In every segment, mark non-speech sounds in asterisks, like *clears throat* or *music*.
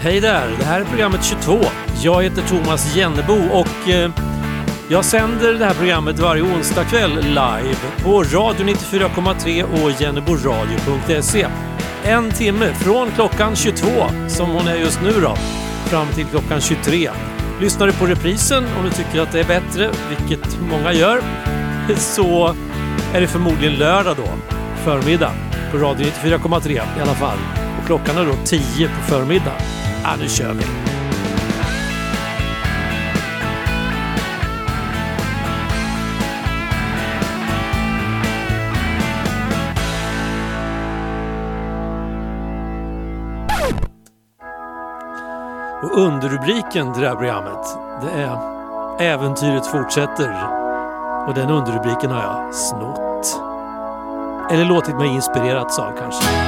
Hej där! Det här är programmet 22. Jag heter Thomas Jennebo och eh, jag sänder det här programmet varje onsdag kväll live på Radio 94,3 och jenneboradio.se. En timme från klockan 22, som hon är just nu då, fram till klockan 23. Lyssnar du på reprisen om du tycker att det är bättre, vilket många gör, *laughs* så är det förmodligen lördag då, förmiddag, på Radio 94,3 i alla fall. Och klockan är då 10 på förmiddagen. Ja, nu kör vi! Och underrubriken till det här programmet, det är Äventyret fortsätter. Och den underrubriken har jag snott. Eller låtit mig inspirerats av kanske.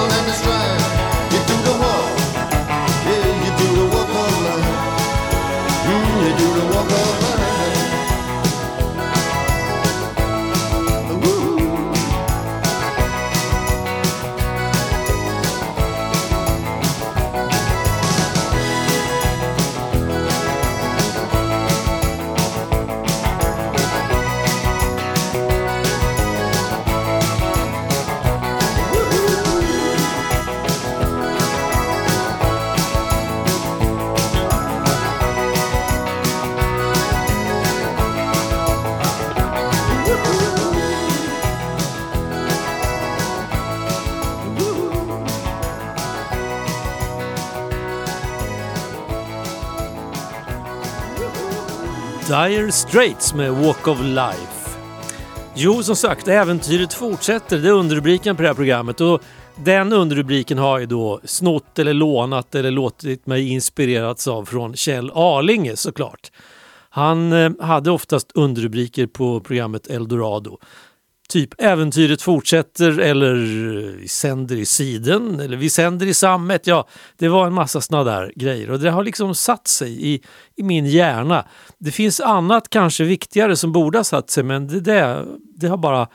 people and the strife. Dire Straits med Walk of Life. Jo, som sagt, äventyret fortsätter. Det är underrubriken på det här programmet. Och den underrubriken har jag då snott eller lånat eller låtit mig inspirerats av från Kjell Arlinge såklart. Han eh, hade oftast underrubriker på programmet Eldorado. Typ Äventyret fortsätter eller Vi sänder i siden eller Vi sänder i sammet. Ja, det var en massa såna där grejer och det har liksom satt sig i, i min hjärna. Det finns annat kanske viktigare som borde ha satt sig men det, det, det har bara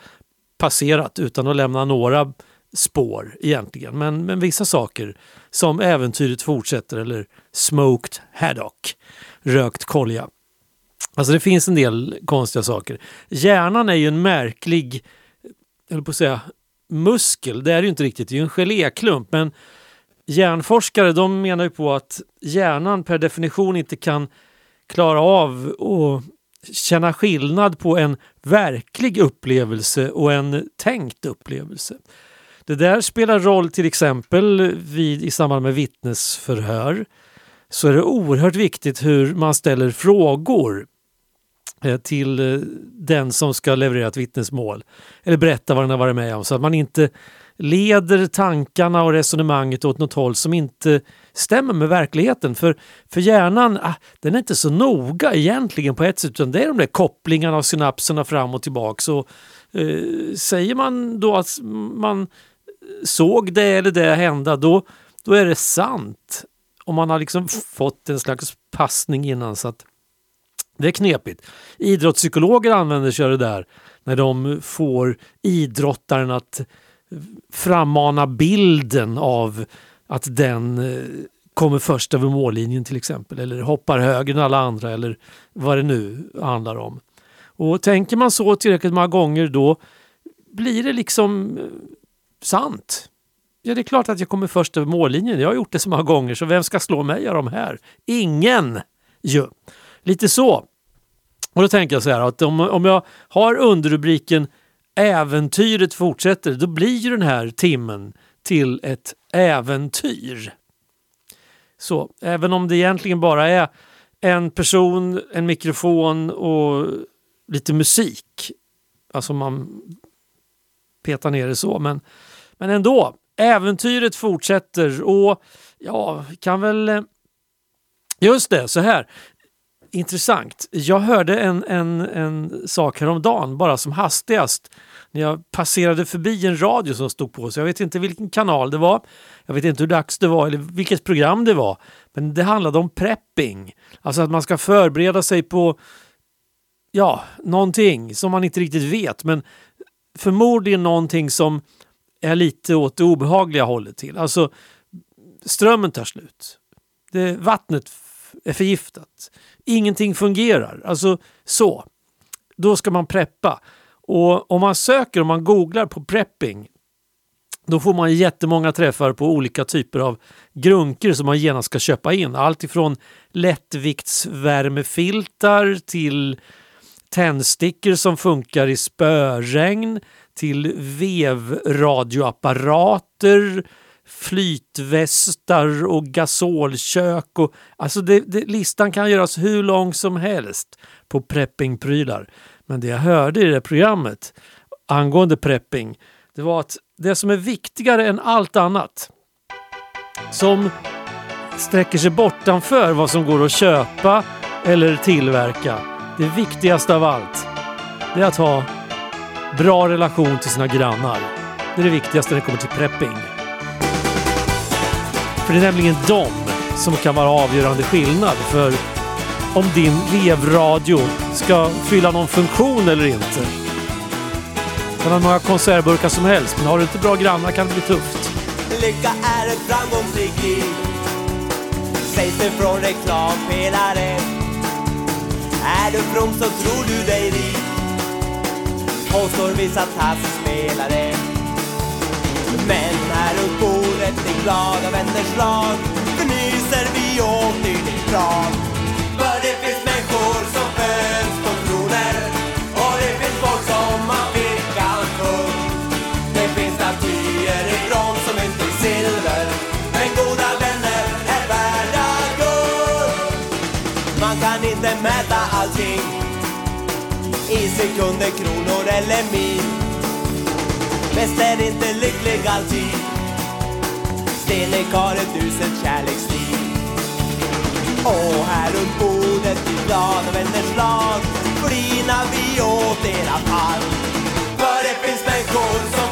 passerat utan att lämna några spår egentligen. Men, men vissa saker som Äventyret fortsätter eller Smoked Haddock, rökt kolja. Alltså det finns en del konstiga saker. Hjärnan är ju en märklig, jag på att säga, muskel. Det är det ju inte riktigt, det är ju en geléklump. Men hjärnforskare de menar ju på att hjärnan per definition inte kan klara av att känna skillnad på en verklig upplevelse och en tänkt upplevelse. Det där spelar roll till exempel vid, i samband med vittnesförhör. Så är det oerhört viktigt hur man ställer frågor eh, till eh, den som ska leverera ett vittnesmål eller berätta vad den har varit med om så att man inte leder tankarna och resonemanget åt något håll som inte stämmer med verkligheten. För, för hjärnan, ah, den är inte så noga egentligen på ett sätt utan det är de där kopplingarna och synapserna fram och tillbaka. Så, eh, säger man då att man såg det eller det hända då, då är det sant. Om man har liksom fått en slags passning innan så att det är knepigt. Idrottspsykologer använder sig av det där när de får idrottaren att frammana bilden av att den eh, kommer först över mållinjen till exempel eller hoppar högre än alla andra eller vad det nu handlar om. Och tänker man så tillräckligt många gånger då blir det liksom eh, sant. Ja, det är klart att jag kommer först över mållinjen. Jag har gjort det så många gånger så vem ska slå mig av de här? Ingen! ju. Lite så. Och då tänker jag så här att om, om jag har underrubriken Äventyret fortsätter, då blir ju den här timmen till ett äventyr. Så även om det egentligen bara är en person, en mikrofon och lite musik. Alltså man petar ner det så, men, men ändå. Äventyret fortsätter och ja, kan väl... Eh, just det, så här intressant. Jag hörde en, en, en sak häromdagen, bara som hastigast, när jag passerade förbi en radio som stod på. Så jag vet inte vilken kanal det var, jag vet inte hur dags det var eller vilket program det var. Men det handlade om prepping, alltså att man ska förbereda sig på ja, någonting som man inte riktigt vet. Men förmodligen någonting som är lite åt det obehagliga hållet till. Alltså strömmen tar slut. Det, vattnet är förgiftat ingenting fungerar. Alltså så. Då ska man preppa. Och om man söker, om man googlar på prepping, då får man jättemånga träffar på olika typer av grunker som man genast ska köpa in. Allt ifrån lättviktsvärmefiltar till tändstickor som funkar i spöregn till vevradioapparater, flytvästar och gasolkök. Och, alltså det, det, listan kan göras hur lång som helst på preppingprylar. Men det jag hörde i det programmet angående prepping, det var att det som är viktigare än allt annat, som sträcker sig bortanför vad som går att köpa eller tillverka. Det viktigaste av allt, det är att ha bra relation till sina grannar. Det är det viktigaste när det kommer till prepping. För det är nämligen de som kan vara avgörande skillnad för om din vevradio ska fylla någon funktion eller inte. Du kan ha många konservburkar som helst, men har du inte bra grannar kan det bli tufft. Lycka är ett framgångsrikt liv Sägs det från reklampelare Är du from så tror du dig rik Påstår vissa tassspelare men här runt bordet i glada vänners lag. Fnyser vi åt i din krav sekunder, kronor eller mil. Bäst är inte lycklig alltid. Stenek har ett uselt kärleksliv. Och här runt bordet i glada vänners lag Flinar vi åt era fall För det finns människor som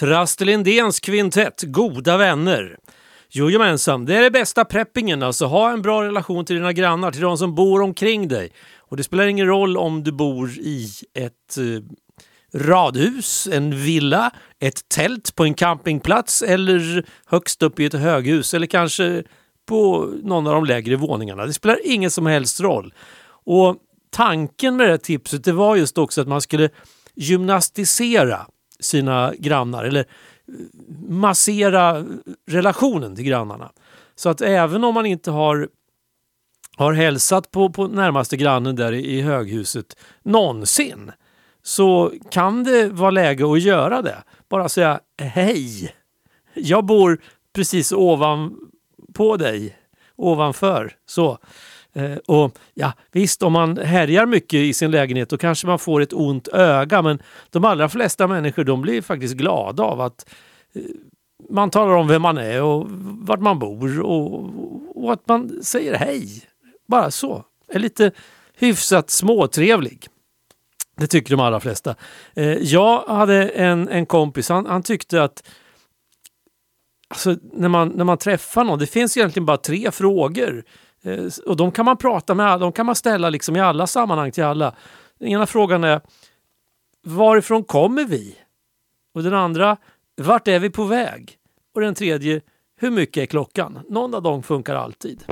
Traste Lindéns kvintett Goda vänner. Jojomensan, det är det bästa preppingen. Alltså ha en bra relation till dina grannar, till de som bor omkring dig. Och det spelar ingen roll om du bor i ett eh, radhus, en villa, ett tält på en campingplats eller högst upp i ett höghus eller kanske på någon av de lägre våningarna. Det spelar ingen som helst roll. Och tanken med det här tipset det var just också att man skulle gymnastisera sina grannar eller massera relationen till grannarna. Så att även om man inte har, har hälsat på, på närmaste grannen där i i höghuset någonsin så kan det vara läge att göra det. Bara säga hej. Jag bor precis ovan på dig, ovanför. Så. Eh, och ja, Visst, om man härjar mycket i sin lägenhet då kanske man får ett ont öga men de allra flesta människor de blir faktiskt glada av att eh, man talar om vem man är och vart man bor och, och att man säger hej. Bara så. Är lite hyfsat småtrevlig. Det tycker de allra flesta. Eh, jag hade en, en kompis, han, han tyckte att alltså, när, man, när man träffar någon, det finns egentligen bara tre frågor. Eh, och de kan man prata med, de kan man ställa liksom i alla sammanhang till alla. Den ena frågan är varifrån kommer vi? Och den andra, vart är vi på väg? Och den tredje, hur mycket är klockan? Någon av dem funkar alltid.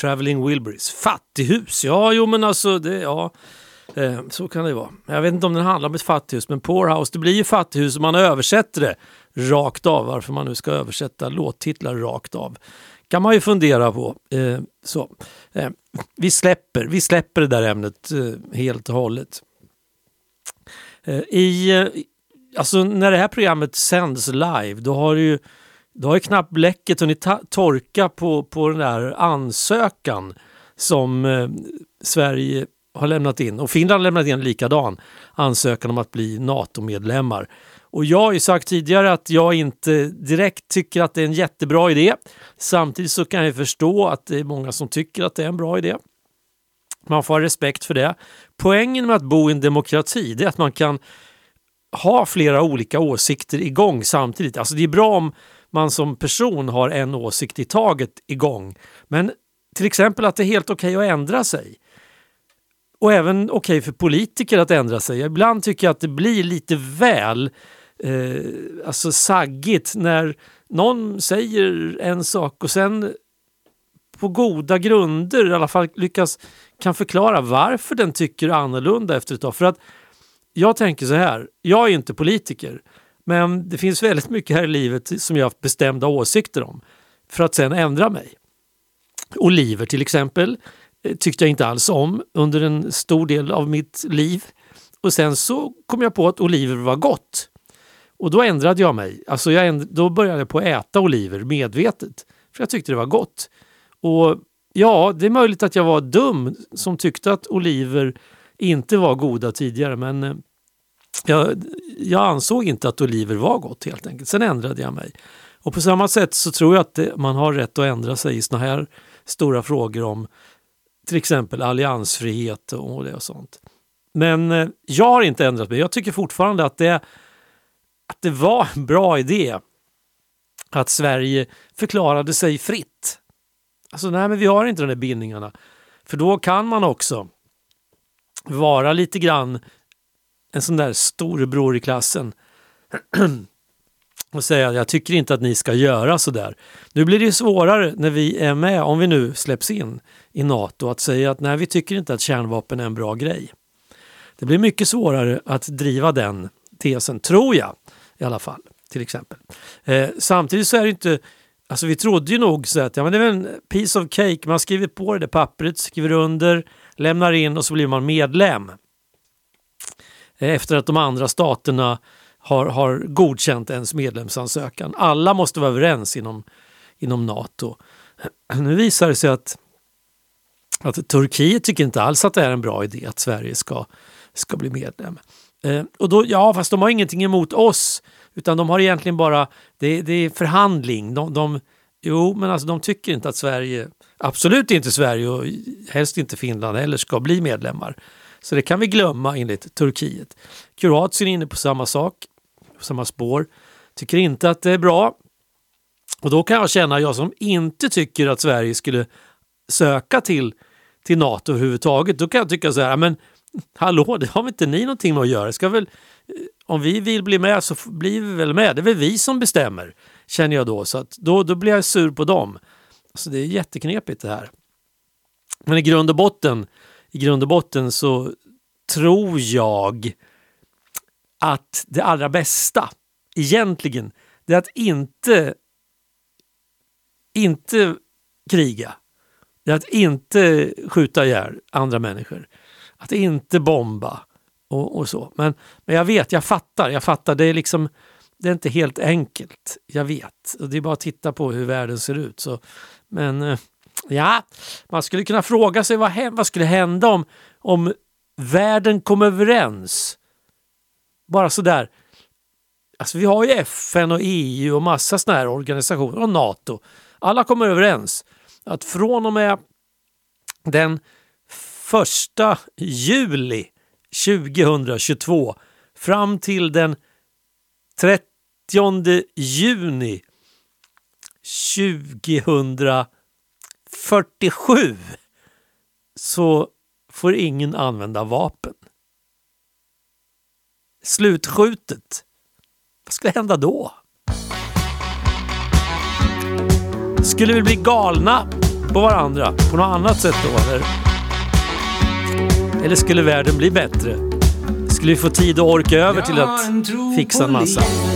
Traveling Wilburys. Fattighus. Ja, jo men alltså, det, ja, eh, så kan det vara. Jag vet inte om den handlar om ett fattighus, men Poorhouse, det blir ju fattighus om man översätter det rakt av. Varför man nu ska översätta låttitlar rakt av kan man ju fundera på. Eh, så. Eh, vi, släpper, vi släpper det där ämnet eh, helt och hållet. Eh, i, eh, alltså när det här programmet sänds live, då har det ju då har ju knappt bläcket hunnit torka på, på den där ansökan som eh, Sverige har lämnat in. Och Finland har lämnat in en likadan ansökan om att bli NATO-medlemmar. Och jag har ju sagt tidigare att jag inte direkt tycker att det är en jättebra idé. Samtidigt så kan jag förstå att det är många som tycker att det är en bra idé. Man får ha respekt för det. Poängen med att bo i en demokrati det är att man kan ha flera olika åsikter igång samtidigt. Alltså det är bra om man som person har en åsikt i taget igång. Men till exempel att det är helt okej att ändra sig. Och även okej för politiker att ändra sig. Ibland tycker jag att det blir lite väl eh, alltså saggigt när någon säger en sak och sen på goda grunder i alla fall lyckas kan förklara varför den tycker annorlunda efter ett tag. För att jag tänker så här, jag är inte politiker men det finns väldigt mycket här i livet som jag har haft bestämda åsikter om för att sen ändra mig. Oliver till exempel eh, tyckte jag inte alls om under en stor del av mitt liv. Och sen så kom jag på att oliver var gott. Och då ändrade jag mig. Alltså jag änd- då började jag på att äta oliver medvetet. För jag tyckte det var gott. Och ja, det är möjligt att jag var dum som tyckte att oliver inte var goda tidigare men eh, jag, jag ansåg inte att oliver var gott helt enkelt. Sen ändrade jag mig. Och på samma sätt så tror jag att det, man har rätt att ändra sig i såna här stora frågor om till exempel alliansfrihet och det och sånt. Men eh, jag har inte ändrat mig. Jag tycker fortfarande att det, att det var en bra idé att Sverige förklarade sig fritt. Alltså nej, men vi har inte de där bindningarna. För då kan man också vara lite grann en sån där storebror i klassen *clears throat* och säga jag tycker inte att ni ska göra så där. Nu blir det svårare när vi är med, om vi nu släpps in i NATO, att säga att nej, vi tycker inte att kärnvapen är en bra grej. Det blir mycket svårare att driva den tesen, tror jag i alla fall. till exempel. Eh, samtidigt så är det inte Alltså vi trodde ju nog så att ja, men det är väl en piece of cake, man skriver på det där pappret, skriver under, lämnar in och så blir man medlem. Eh, efter att de andra staterna har, har godkänt ens medlemsansökan. Alla måste vara överens inom, inom NATO. *clears throat* Nu visar det sig att, att Turkiet tycker inte alls att det är en bra idé att Sverige ska, ska bli medlem. Eh, och då, ja, fast de har ingenting emot oss. Utan de har egentligen bara, det, det är förhandling. De, de, jo, men alltså de tycker inte att Sverige, absolut inte Sverige och helst inte Finland heller ska bli medlemmar. Så det kan vi glömma enligt Turkiet. Kroatien är inne på samma sak, på samma spår. Tycker inte att det är bra. Och då kan jag känna, jag som inte tycker att Sverige skulle söka till, till NATO överhuvudtaget, då kan jag tycka så här, men hallå, det har väl inte ni någonting med att göra? Ska väl, eh, om vi vill bli med så blir vi väl med. Det är väl vi som bestämmer, känner jag då. Så att då, då blir jag sur på dem. Så det är jätteknepigt det här. Men i grund och botten, i grund och botten så tror jag att det allra bästa egentligen det är att inte inte kriga. Det är att inte skjuta ihjäl andra människor. Att inte bomba och, och så. Men, men jag vet, jag fattar, jag fattar. Det är liksom det är inte helt enkelt. Jag vet. Och det är bara att titta på hur världen ser ut. Så, men eh, Ja, man skulle kunna fråga sig vad, vad skulle hända om, om världen kom överens? Bara sådär. Alltså vi har ju FN och EU och massa sådana här organisationer och NATO. Alla kommer överens att från och med den första juli 2022 fram till den 30 juni 2022 47 så får ingen använda vapen. Slutskjutet. Vad skulle hända då? Skulle vi bli galna på varandra på något annat sätt då? Eller, eller skulle världen bli bättre? Skulle vi få tid och orka över till att fixa en massa?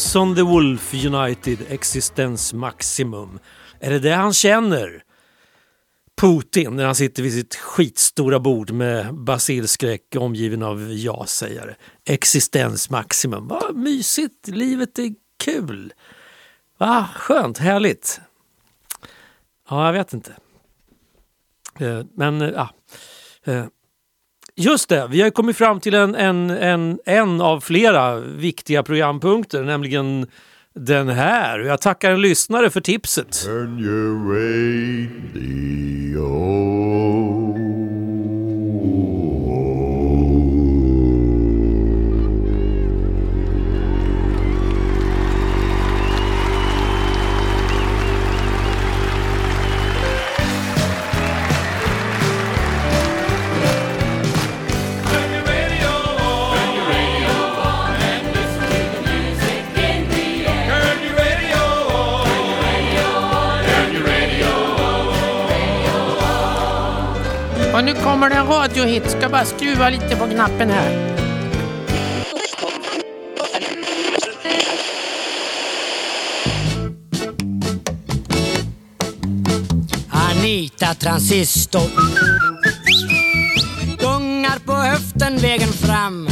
Eh, the Wolf United Existence Maximum. Är det det han känner? Putin när han sitter vid sitt skitstora bord med basilskräck omgiven av ja-sägare. Existens maximum. Vad mysigt, livet är kul. Va, skönt, härligt. Ja, jag vet inte. Eh, men, eh, ja. Eh, Just det, vi har kommit fram till en, en, en, en av flera viktiga programpunkter, nämligen den här. Jag tackar en lyssnare för tipset. Turn your radio. Nu kommer det en radiohit. Ska bara skruva lite på knappen här. Anita Transistor Gungar på höften vägen fram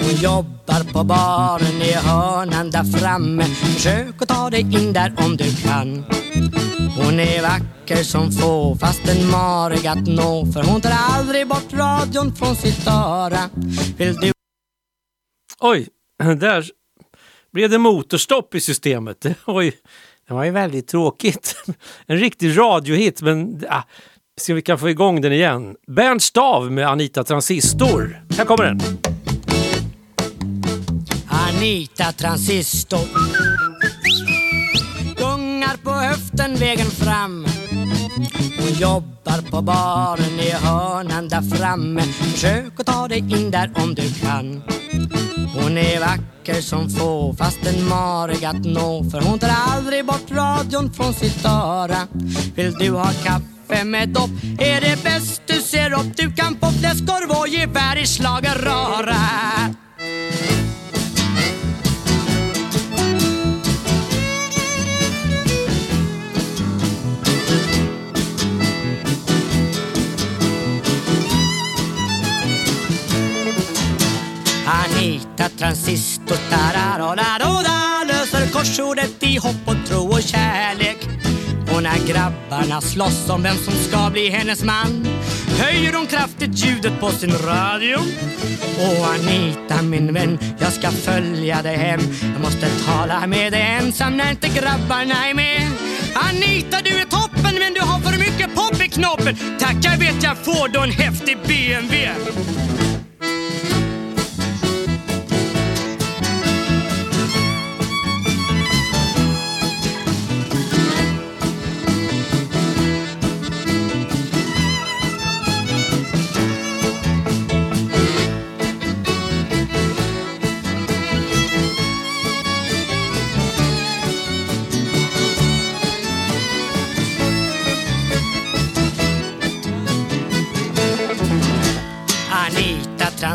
hon jobbar på baren i hörnan där framme Försök att ta dig in där om du kan Hon är vacker som få fast en marig att nå För hon tar aldrig bort radion från sitt öra Vill du Oj, där blev det motorstopp i systemet. *laughs* Oj, det var ju väldigt tråkigt. *laughs* En riktig radiohit, men ah, se om vi kan få igång den igen. Bernt Stav med Anita Transistor. Här kommer den. Anita Transistor Gungar på höften vägen fram. Hon jobbar på baren i hörnan där framme. Försök att ta dig in där om du kan. Hon är vacker som få fast en marig att nå. För hon tar aldrig bort radion från sitt öra. Vill du ha kaffe med dopp? Är det bäst du ser upp? Du kan få fläskkorv och gevär i schlagerröra Anita transistor tararola löser korsordet i hopp och tro och kärlek. Och när grabbarna slåss om vem som ska bli hennes man höjer hon kraftigt ljudet på sin radio. Och Anita min vän, jag ska följa dig hem. Jag måste tala med dig ensam när inte grabbarna är med. Anita du är toppen men du har för mycket pop i knoppen. Tackar vet jag får då en häftig BMW.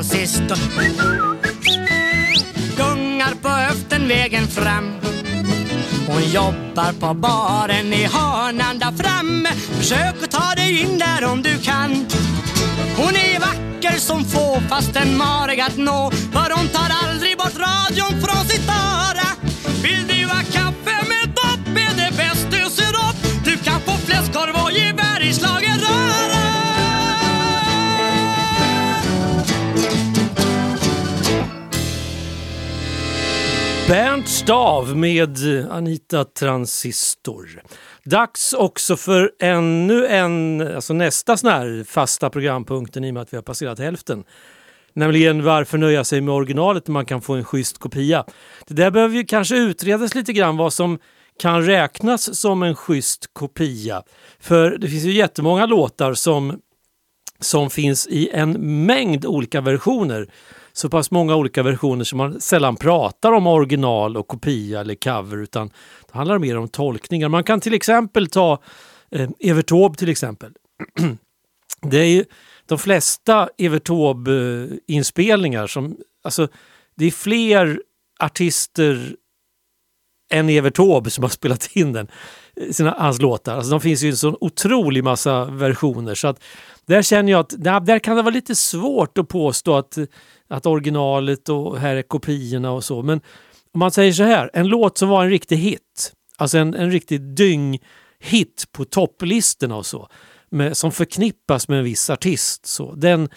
Transistor Gungar på höften vägen fram. Hon jobbar på baren i hörnan där framme Försök att ta dig in där om du kan. Hon är vacker som få fast en marig att nå. För hon tar Stav med Anita Transistor. Dags också för ännu en, alltså nästa sån här fasta programpunkten i och med att vi har passerat hälften. Nämligen varför nöja sig med originalet när man kan få en schysst kopia. Det där behöver ju kanske utredas lite grann vad som kan räknas som en schysst kopia. För det finns ju jättemånga låtar som, som finns i en mängd olika versioner så pass många olika versioner som man sällan pratar om original och kopia eller cover utan det handlar mer om tolkningar. Man kan till exempel ta eh, Evert Taube till exempel. *clears throat* det är ju de flesta Evert Taube-inspelningar som, alltså det är fler artister än Evert Taube som har spelat in den, sina, hans låtar. Alltså, de finns ju i en sån otrolig massa versioner. Så att där känner jag att där, där kan det vara lite svårt att påstå att, att originalet och här är kopiorna och så. Men om man säger så här, en låt som var en riktig hit, alltså en, en riktig dyng-hit på topplistorna och så, med, som förknippas med en viss artist. Så, den,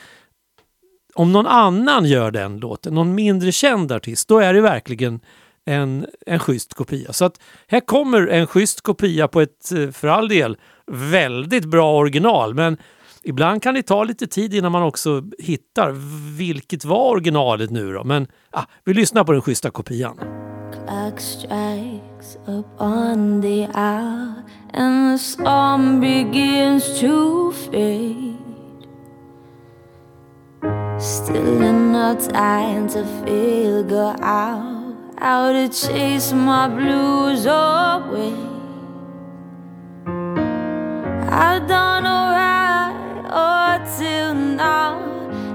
om någon annan gör den låten, någon mindre känd artist, då är det verkligen en, en schysst kopia. Så att här kommer en schysst kopia på ett, eh, för all del, väldigt bra original. Men ibland kan det ta lite tid innan man också hittar vilket var originalet nu då. Men ah, vi lyssnar på den schyssta kopian. Clock strikes up on the hour and the storm begins to fade. Still enough time to figure out how to chase my blues away. I've done alright up till now.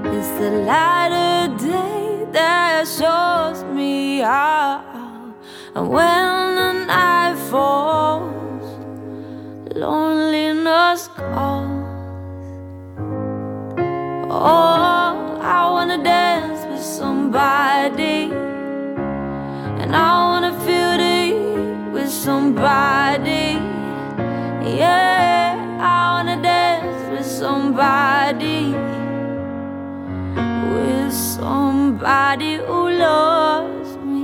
It's the light of day that shows me how. And when the night falls, loneliness calls. Oh, I wanna dance with somebody. And I wanna feel heat with somebody. Yeah, I wanna dance with somebody. With somebody who loves me.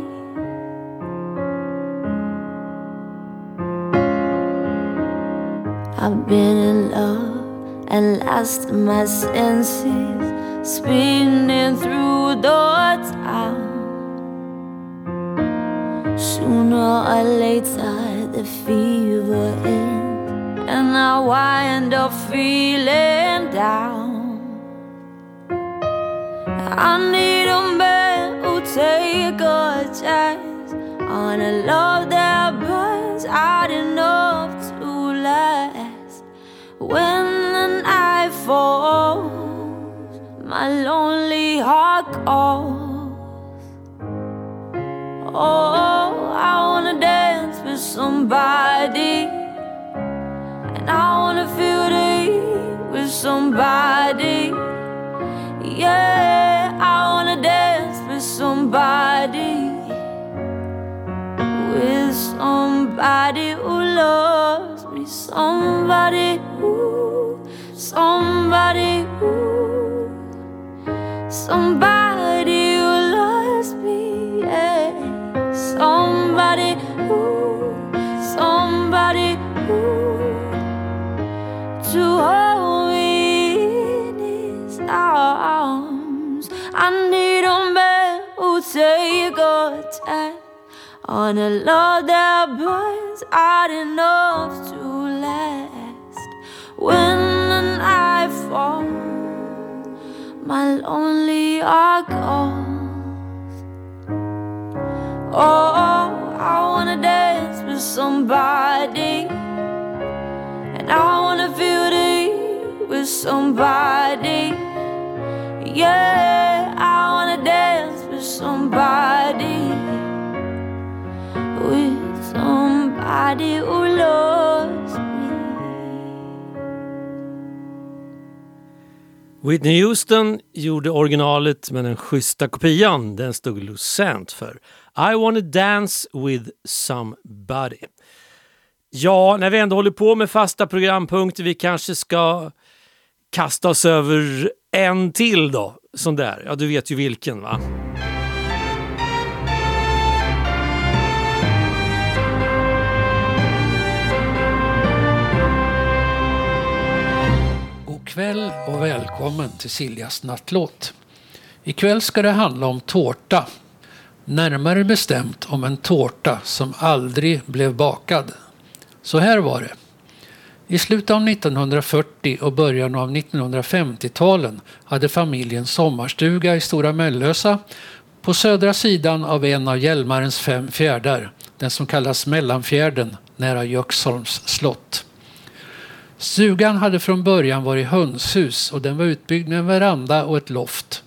I've been in love and lost my senses, spinning through the town. Sooner or later, the fever ends, and I wind up feeling down. I need a man who take a chance on a love that burns out enough to last. When the night falls, my lonely heart calls. Oh, I wanna dance with somebody, and I wanna feel the heat with somebody. Yeah, I wanna dance with somebody, with somebody who loves me, somebody who, somebody who, somebody on a love that burns out enough to last. When the night falls, my lonely heart calls. Oh, I wanna dance with somebody. I wanna feel the with somebody. Yeah, I wanna dance with somebody. With somebody who loves me. Whitney Houston gjorde originalet men den schyssta kopian den stod Lucent för. I wanna dance with somebody. Ja, när vi ändå håller på med fasta programpunkter, vi kanske ska kasta oss över en till då. Sån där. Ja, du vet ju vilken va? God kväll och välkommen till Siljas nattlåt. Ikväll ska det handla om tårta. Närmare bestämt om en tårta som aldrig blev bakad. Så här var det. I slutet av 1940 och början av 1950-talen hade familjen sommarstuga i Stora Mellösa på södra sidan av en av Hjälmarens fem fjärdar, den som kallas Mellanfjärden nära Göksholms slott. Stugan hade från början varit hönshus och den var utbyggd med en veranda och ett loft.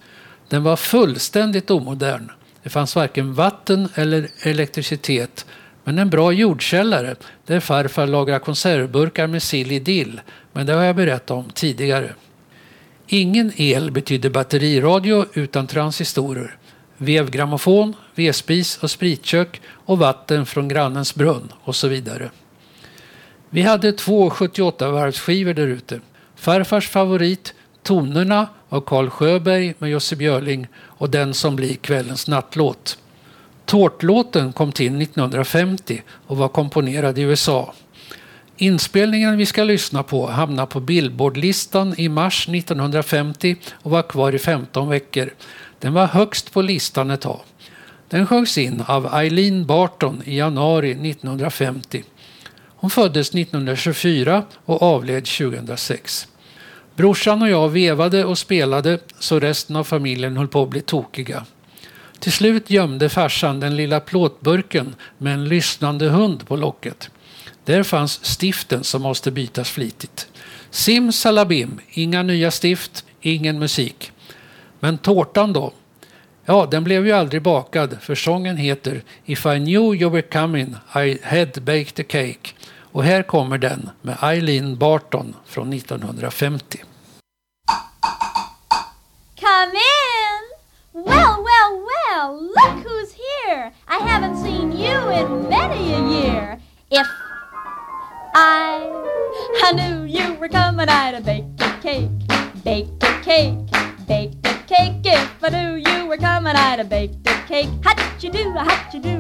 Den var fullständigt omodern. Det fanns varken vatten eller elektricitet men en bra jordkällare där farfar lagrar konservburkar med sill i dill. Men det har jag berättat om tidigare. Ingen el betyder batteriradio utan transistorer. Vevgrammofon, vedspis och spritkök och vatten från grannens brunn och så vidare. Vi hade två 78-varvsskivor där ute. Farfars favorit Tonerna av Carl Sjöberg med Jussi Björling och den som blir kvällens nattlåt. Tårtlåten kom till 1950 och var komponerad i USA. Inspelningen vi ska lyssna på hamnade på Billboardlistan i mars 1950 och var kvar i 15 veckor. Den var högst på listan ett tag. Den sjöngs in av Eileen Barton i januari 1950. Hon föddes 1924 och avled 2006. Brorsan och jag vevade och spelade så resten av familjen höll på att bli tokiga. Till slut gömde farsan den lilla plåtburken med en lyssnande hund på locket. Där fanns stiften som måste bytas flitigt. Simsalabim, inga nya stift, ingen musik. Men tårtan då? Ja, den blev ju aldrig bakad för sången heter If I knew you were coming I had baked a cake. Och här kommer den med Eileen Barton från 1950. Come in! Well, well, you were coming, I'd have baked a cake, baked a cake, baked a cake. If I knew you were coming, I'd have baked a cake. How'd you do, how'd you do,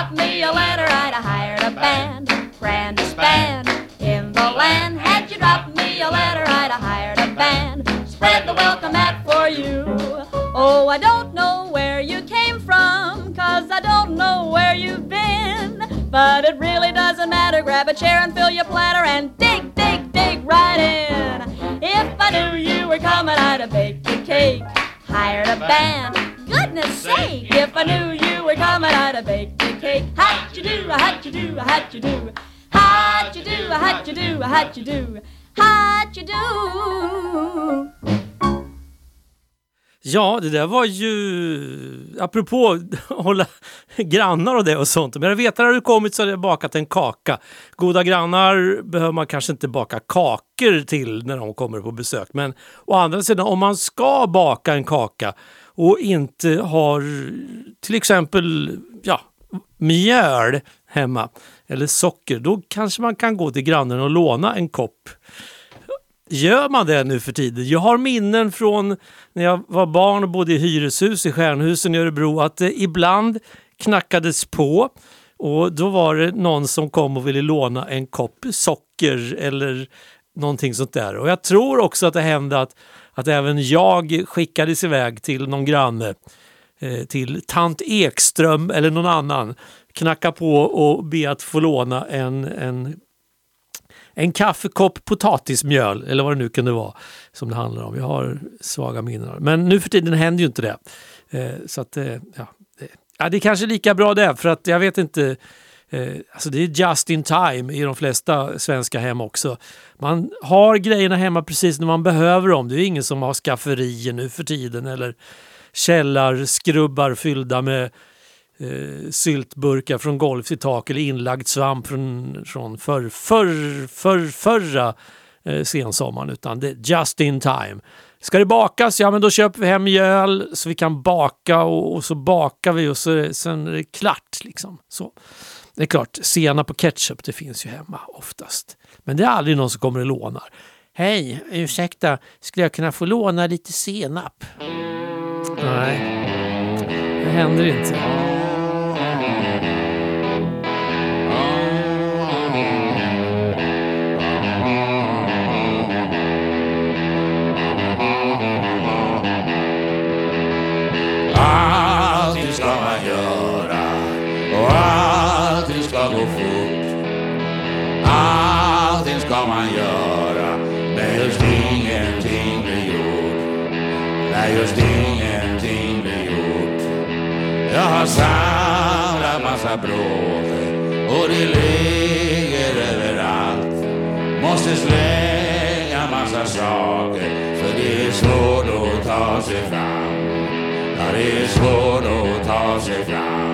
Dropped me a letter, I'd have hired a band, grandest band in the land. Had you dropped me a letter, I'd have hired a band, spread the welcome mat for you. Oh, I don't know where you came from, cause I don't know where you've been. But it really doesn't matter. Grab a chair and fill your platter and dig, dig, dig right in. If I knew you were coming, I'd have baked a cake, hired a band. Goodness sake, if I knew you were coming, I'd have baked a cake. How'd you do, how'd you do, how'd you do? How'd you do, how'd you do, how'd you do? How'd you do? Ja, det där var ju apropå *laughs* hålla grannar och det och sånt. Men jag vet när du kommit så har jag bakat en kaka. Goda grannar behöver man kanske inte baka kakor till när de kommer på besök. Men å andra sidan, om man ska baka en kaka och inte har till exempel ja, mjöl hemma eller socker, då kanske man kan gå till grannen och låna en kopp Gör man det nu för tiden? Jag har minnen från när jag var barn och bodde i hyreshus i Stjärnhusen i Örebro att det ibland knackades på och då var det någon som kom och ville låna en kopp socker eller någonting sånt där. Och jag tror också att det hände att, att även jag skickades iväg till någon granne, eh, till tant Ekström eller någon annan, knacka på och be att få låna en, en en kaffekopp potatismjöl eller vad det nu kunde vara som det handlar om. Jag har svaga minnen. Men nu för tiden händer ju inte det. Eh, så att, eh, ja, det, ja, det är kanske lika bra det för att jag vet inte Eh, alltså det är just in time i de flesta svenska hem också. Man har grejerna hemma precis när man behöver dem. Det är ingen som har skafferier nu för tiden eller källarskrubbar fyllda med eh, syltburkar från golv till tak eller inlagd svamp från, från för, för, för, förra eh, sensommaren. Utan det är just in time. Ska det bakas? Ja, men då köper vi hem mjöl så vi kan baka och, och så bakar vi och så, sen är det klart. Liksom. Så. Det är klart, senap och ketchup det finns ju hemma oftast. Men det är aldrig någon som kommer och lånar. Hej, ursäkta, skulle jag kunna få låna lite senap? Nej, det händer inte. Just ingenting vi gjort. Jag har samlat massa bråte och det ligger överallt. Måste slänga massa saker för det är svårt att ta sig fram. Ja, det är svårt att ta sig fram.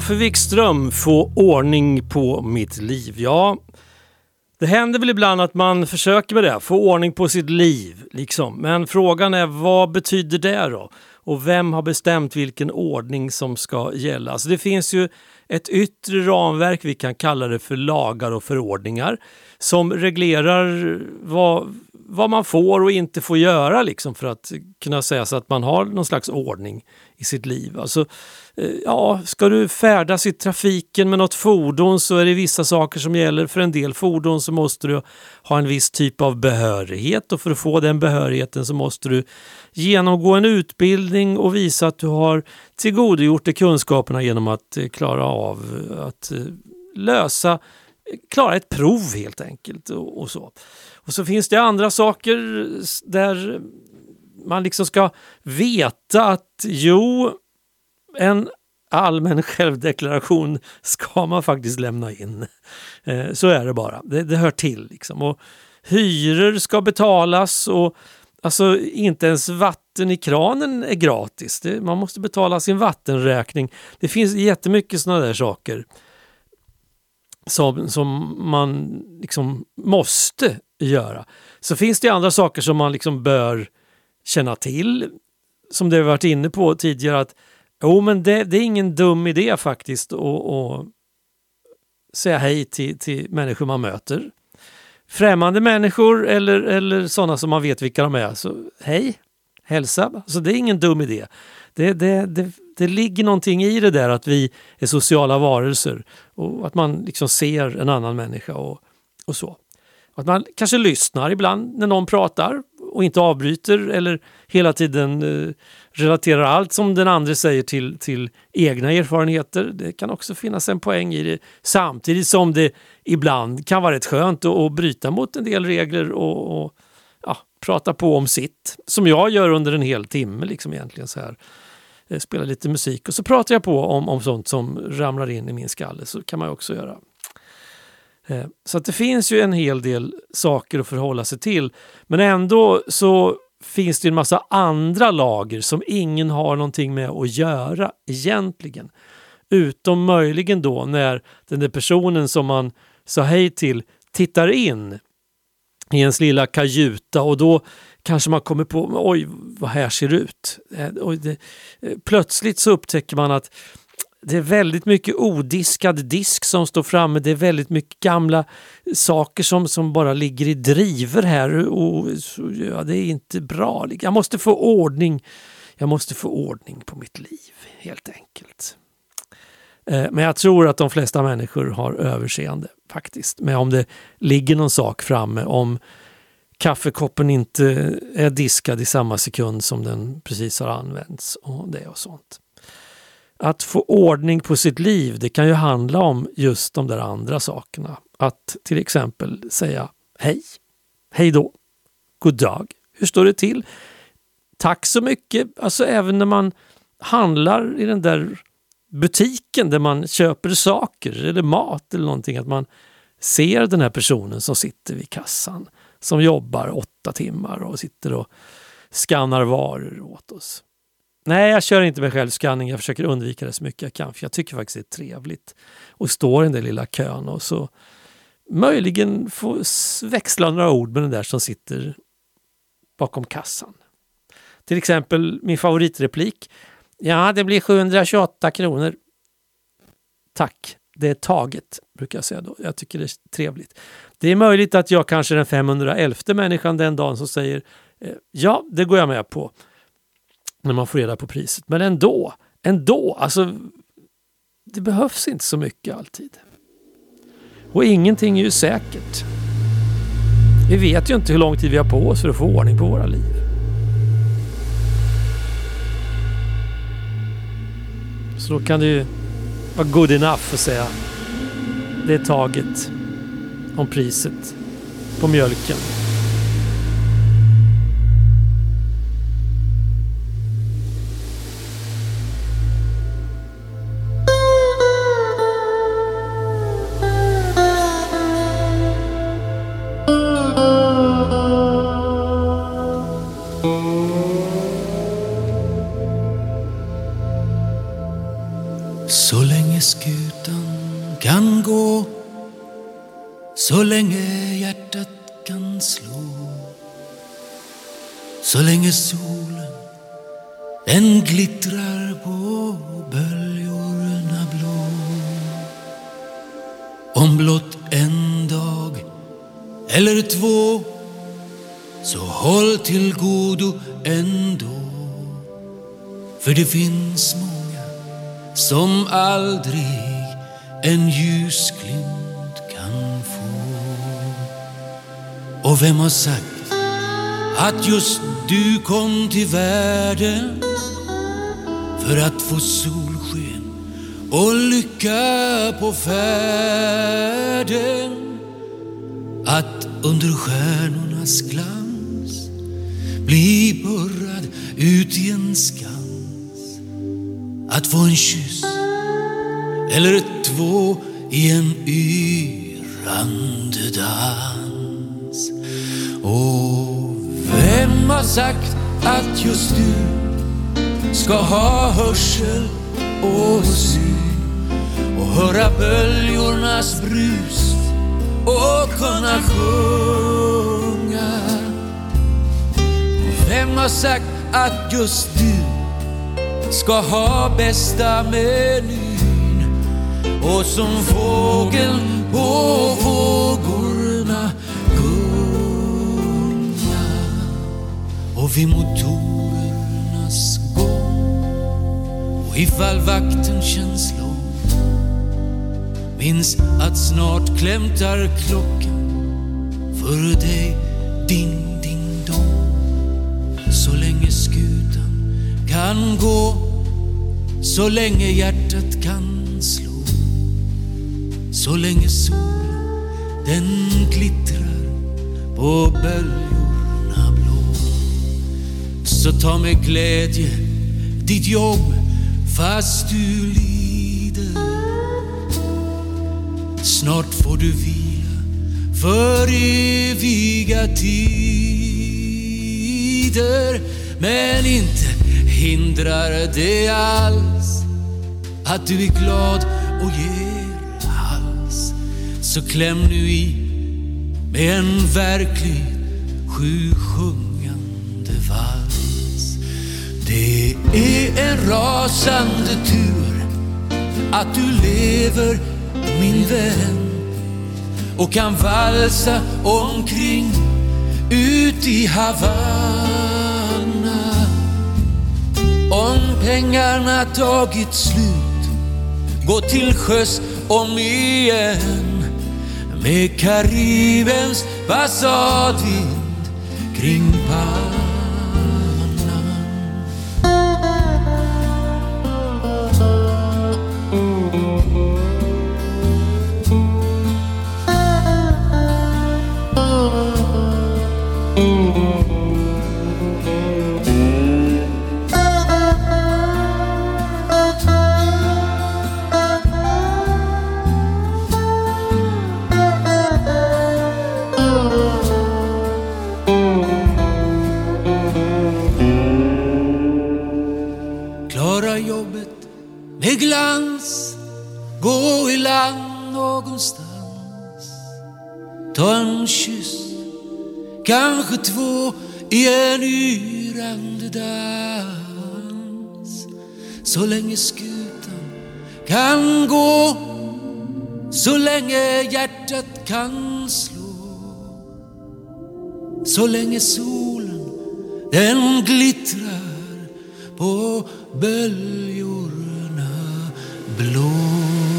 Roffe Wikström, få ordning på mitt liv. Ja, det händer väl ibland att man försöker med det, få ordning på sitt liv. Liksom. Men frågan är vad betyder det då? Och vem har bestämt vilken ordning som ska gälla? Alltså det finns ju ett yttre ramverk, vi kan kalla det för lagar och förordningar, som reglerar vad, vad man får och inte får göra liksom för att kunna säga så att man har någon slags ordning i sitt liv. Alltså, eh, ja, ska du färdas i trafiken med något fordon så är det vissa saker som gäller. För en del fordon så måste du ha en viss typ av behörighet och för att få den behörigheten så måste du genomgå en utbildning och visa att du har tillgodogjort dig kunskaperna genom att eh, klara av att eh, lösa klara ett prov helt enkelt. Och, och, så. Och så finns det andra saker där man liksom ska veta att jo, en allmän *laughs* självdeklaration ska man faktiskt lämna in. Eh, så är det bara. Det, det hör till. Liksom. Och hyror ska betalas och alltså inte ens vatten i kranen är gratis. Det, man måste betala sin vattenräkning. Det finns jättemycket sådana där saker som, som man liksom måste göra. Så finns det andra saker som man liksom bör känna till. Som det vi varit inne på tidigare att jo, men det, det är ingen dum idé faktiskt att säga hej till, till människor man möter. Främmande människor eller, eller sådana som man vet vilka de är. Så hej, hälsa. Alltså, det är ingen dum idé. Det, det, det, det ligger någonting i det där att vi är sociala varelser och att man liksom ser en annan människa och, och så. Att man kanske lyssnar ibland när någon pratar och inte avbryter eller hela tiden eh, relaterar allt som den andra säger till, till egna erfarenheter. Det kan också finnas en poäng i det. Samtidigt som det ibland kan vara rätt skönt att, att bryta mot en del regler och, och ja, prata på om sitt. Som jag gör under en hel timme liksom egentligen så här. Eh, spela lite musik och så pratar jag på om, om sånt som ramlar in i min skalle. Så kan man också göra. Eh, så att det finns ju en hel del saker att förhålla sig till. Men ändå så finns det en massa andra lager som ingen har någonting med att göra egentligen. Utom möjligen då när den där personen som man sa hej till tittar in i ens lilla kajuta och då kanske man kommer på, oj vad här ser ut. Eh, det, eh, plötsligt så upptäcker man att det är väldigt mycket odiskad disk som står framme. Det är väldigt mycket gamla saker som, som bara ligger i driver här. Och, ja, det är inte bra. Jag måste få ordning. Jag måste få ordning på mitt liv helt enkelt. Eh, men jag tror att de flesta människor har överseende faktiskt Men om det ligger någon sak framme. Om kaffekoppen inte är diskad i samma sekund som den precis har använts och det och sånt. Att få ordning på sitt liv, det kan ju handla om just de där andra sakerna. Att till exempel säga hej, hej då, god dag, hur står det till? Tack så mycket, alltså även när man handlar i den där butiken där man köper saker eller mat eller någonting, att man ser den här personen som sitter vid kassan som jobbar åtta timmar och sitter och skannar varor åt oss. Nej, jag kör inte med självskanning. Jag försöker undvika det så mycket jag kan för jag tycker faktiskt det är trevligt att stå i den där lilla kön och så möjligen få växla några ord med den där som sitter bakom kassan. Till exempel min favoritreplik. Ja, det blir 728 kronor. Tack, det är taget, brukar jag säga då. Jag tycker det är trevligt. Det är möjligt att jag kanske är den 511 människan den dagen som säger eh, ja, det går jag med på. När man får reda på priset. Men ändå, ändå, alltså det behövs inte så mycket alltid. Och ingenting är ju säkert. Vi vet ju inte hur lång tid vi har på oss för att få ordning på våra liv. Så då kan det ju vara good enough att säga det är taget om priset på mjölken. Så länge hjärtat kan slå Så länge solen den glittrar på böljorna blå Om blott en dag eller två så håll till godo ändå. För det finns många som aldrig en ljusglimt Och vem har sagt att just du kom till världen för att få solsken och lycka på färden? Att under stjärnornas glans bli burrad ut i en skans. Att få en kyss eller två i en yrande dans. Och vem har sagt att just du ska ha hörsel och syn och höra böljornas brus och kunna sjunga? Och vem har sagt att just du ska ha bästa menyn och som fågeln på vågor och vid motorernas gång och ifall vakten känns lång minns att snart klämtar klockan för dig ding ding dong så länge skutan kan gå så länge hjärtat kan slå så länge solen den glittrar på böljan så ta med glädje ditt jobb fast du lider. Snart får du vila för eviga tider Men inte hindrar det alls att du är glad och ger hals. Så kläm nu i med en verklig sjusjung är en rasande tur att du lever min vän och kan valsa omkring ut i Havanna. Om pengarna tagit slut, gå till sjöss om igen med Karibens basadvind kring Pannan. Ta en kyss, kanske två i en yrande dans. Så länge skutan kan gå, så länge hjärtat kan slå. Så länge solen den glittrar på böljorna blå.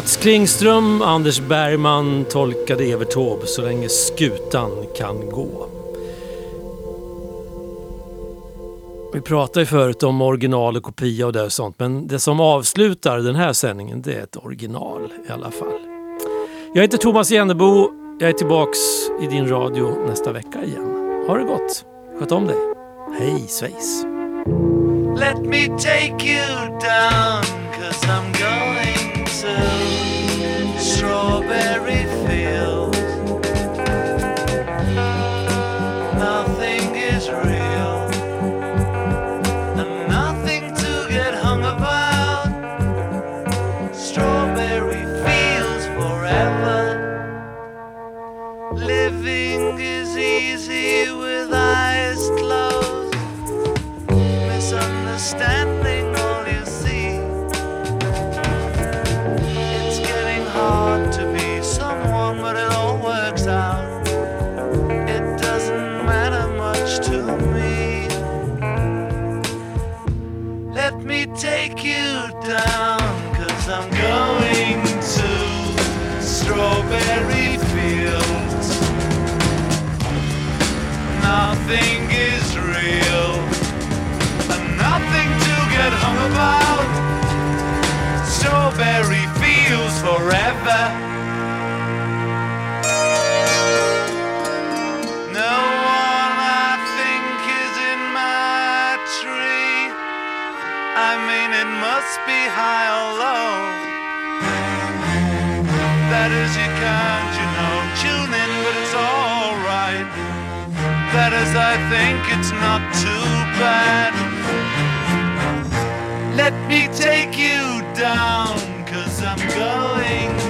Mats Klingström, Anders Bergman tolkade Evert Taube så länge skutan kan gå. Vi pratade ju förut om original och kopia och det och sånt men det som avslutar den här sändningen det är ett original i alla fall. Jag heter Thomas Jennebo. Jag är tillbaks i din radio nästa vecka igen. Ha det gott. Sköt om dig. Hej svejs. Let me take you down, cause Cause I'm going to strawberry fields. Nothing is real, and nothing to get hung about. Strawberry fields forever. Living is easy with eyes closed. Let me take you down, cause I'm going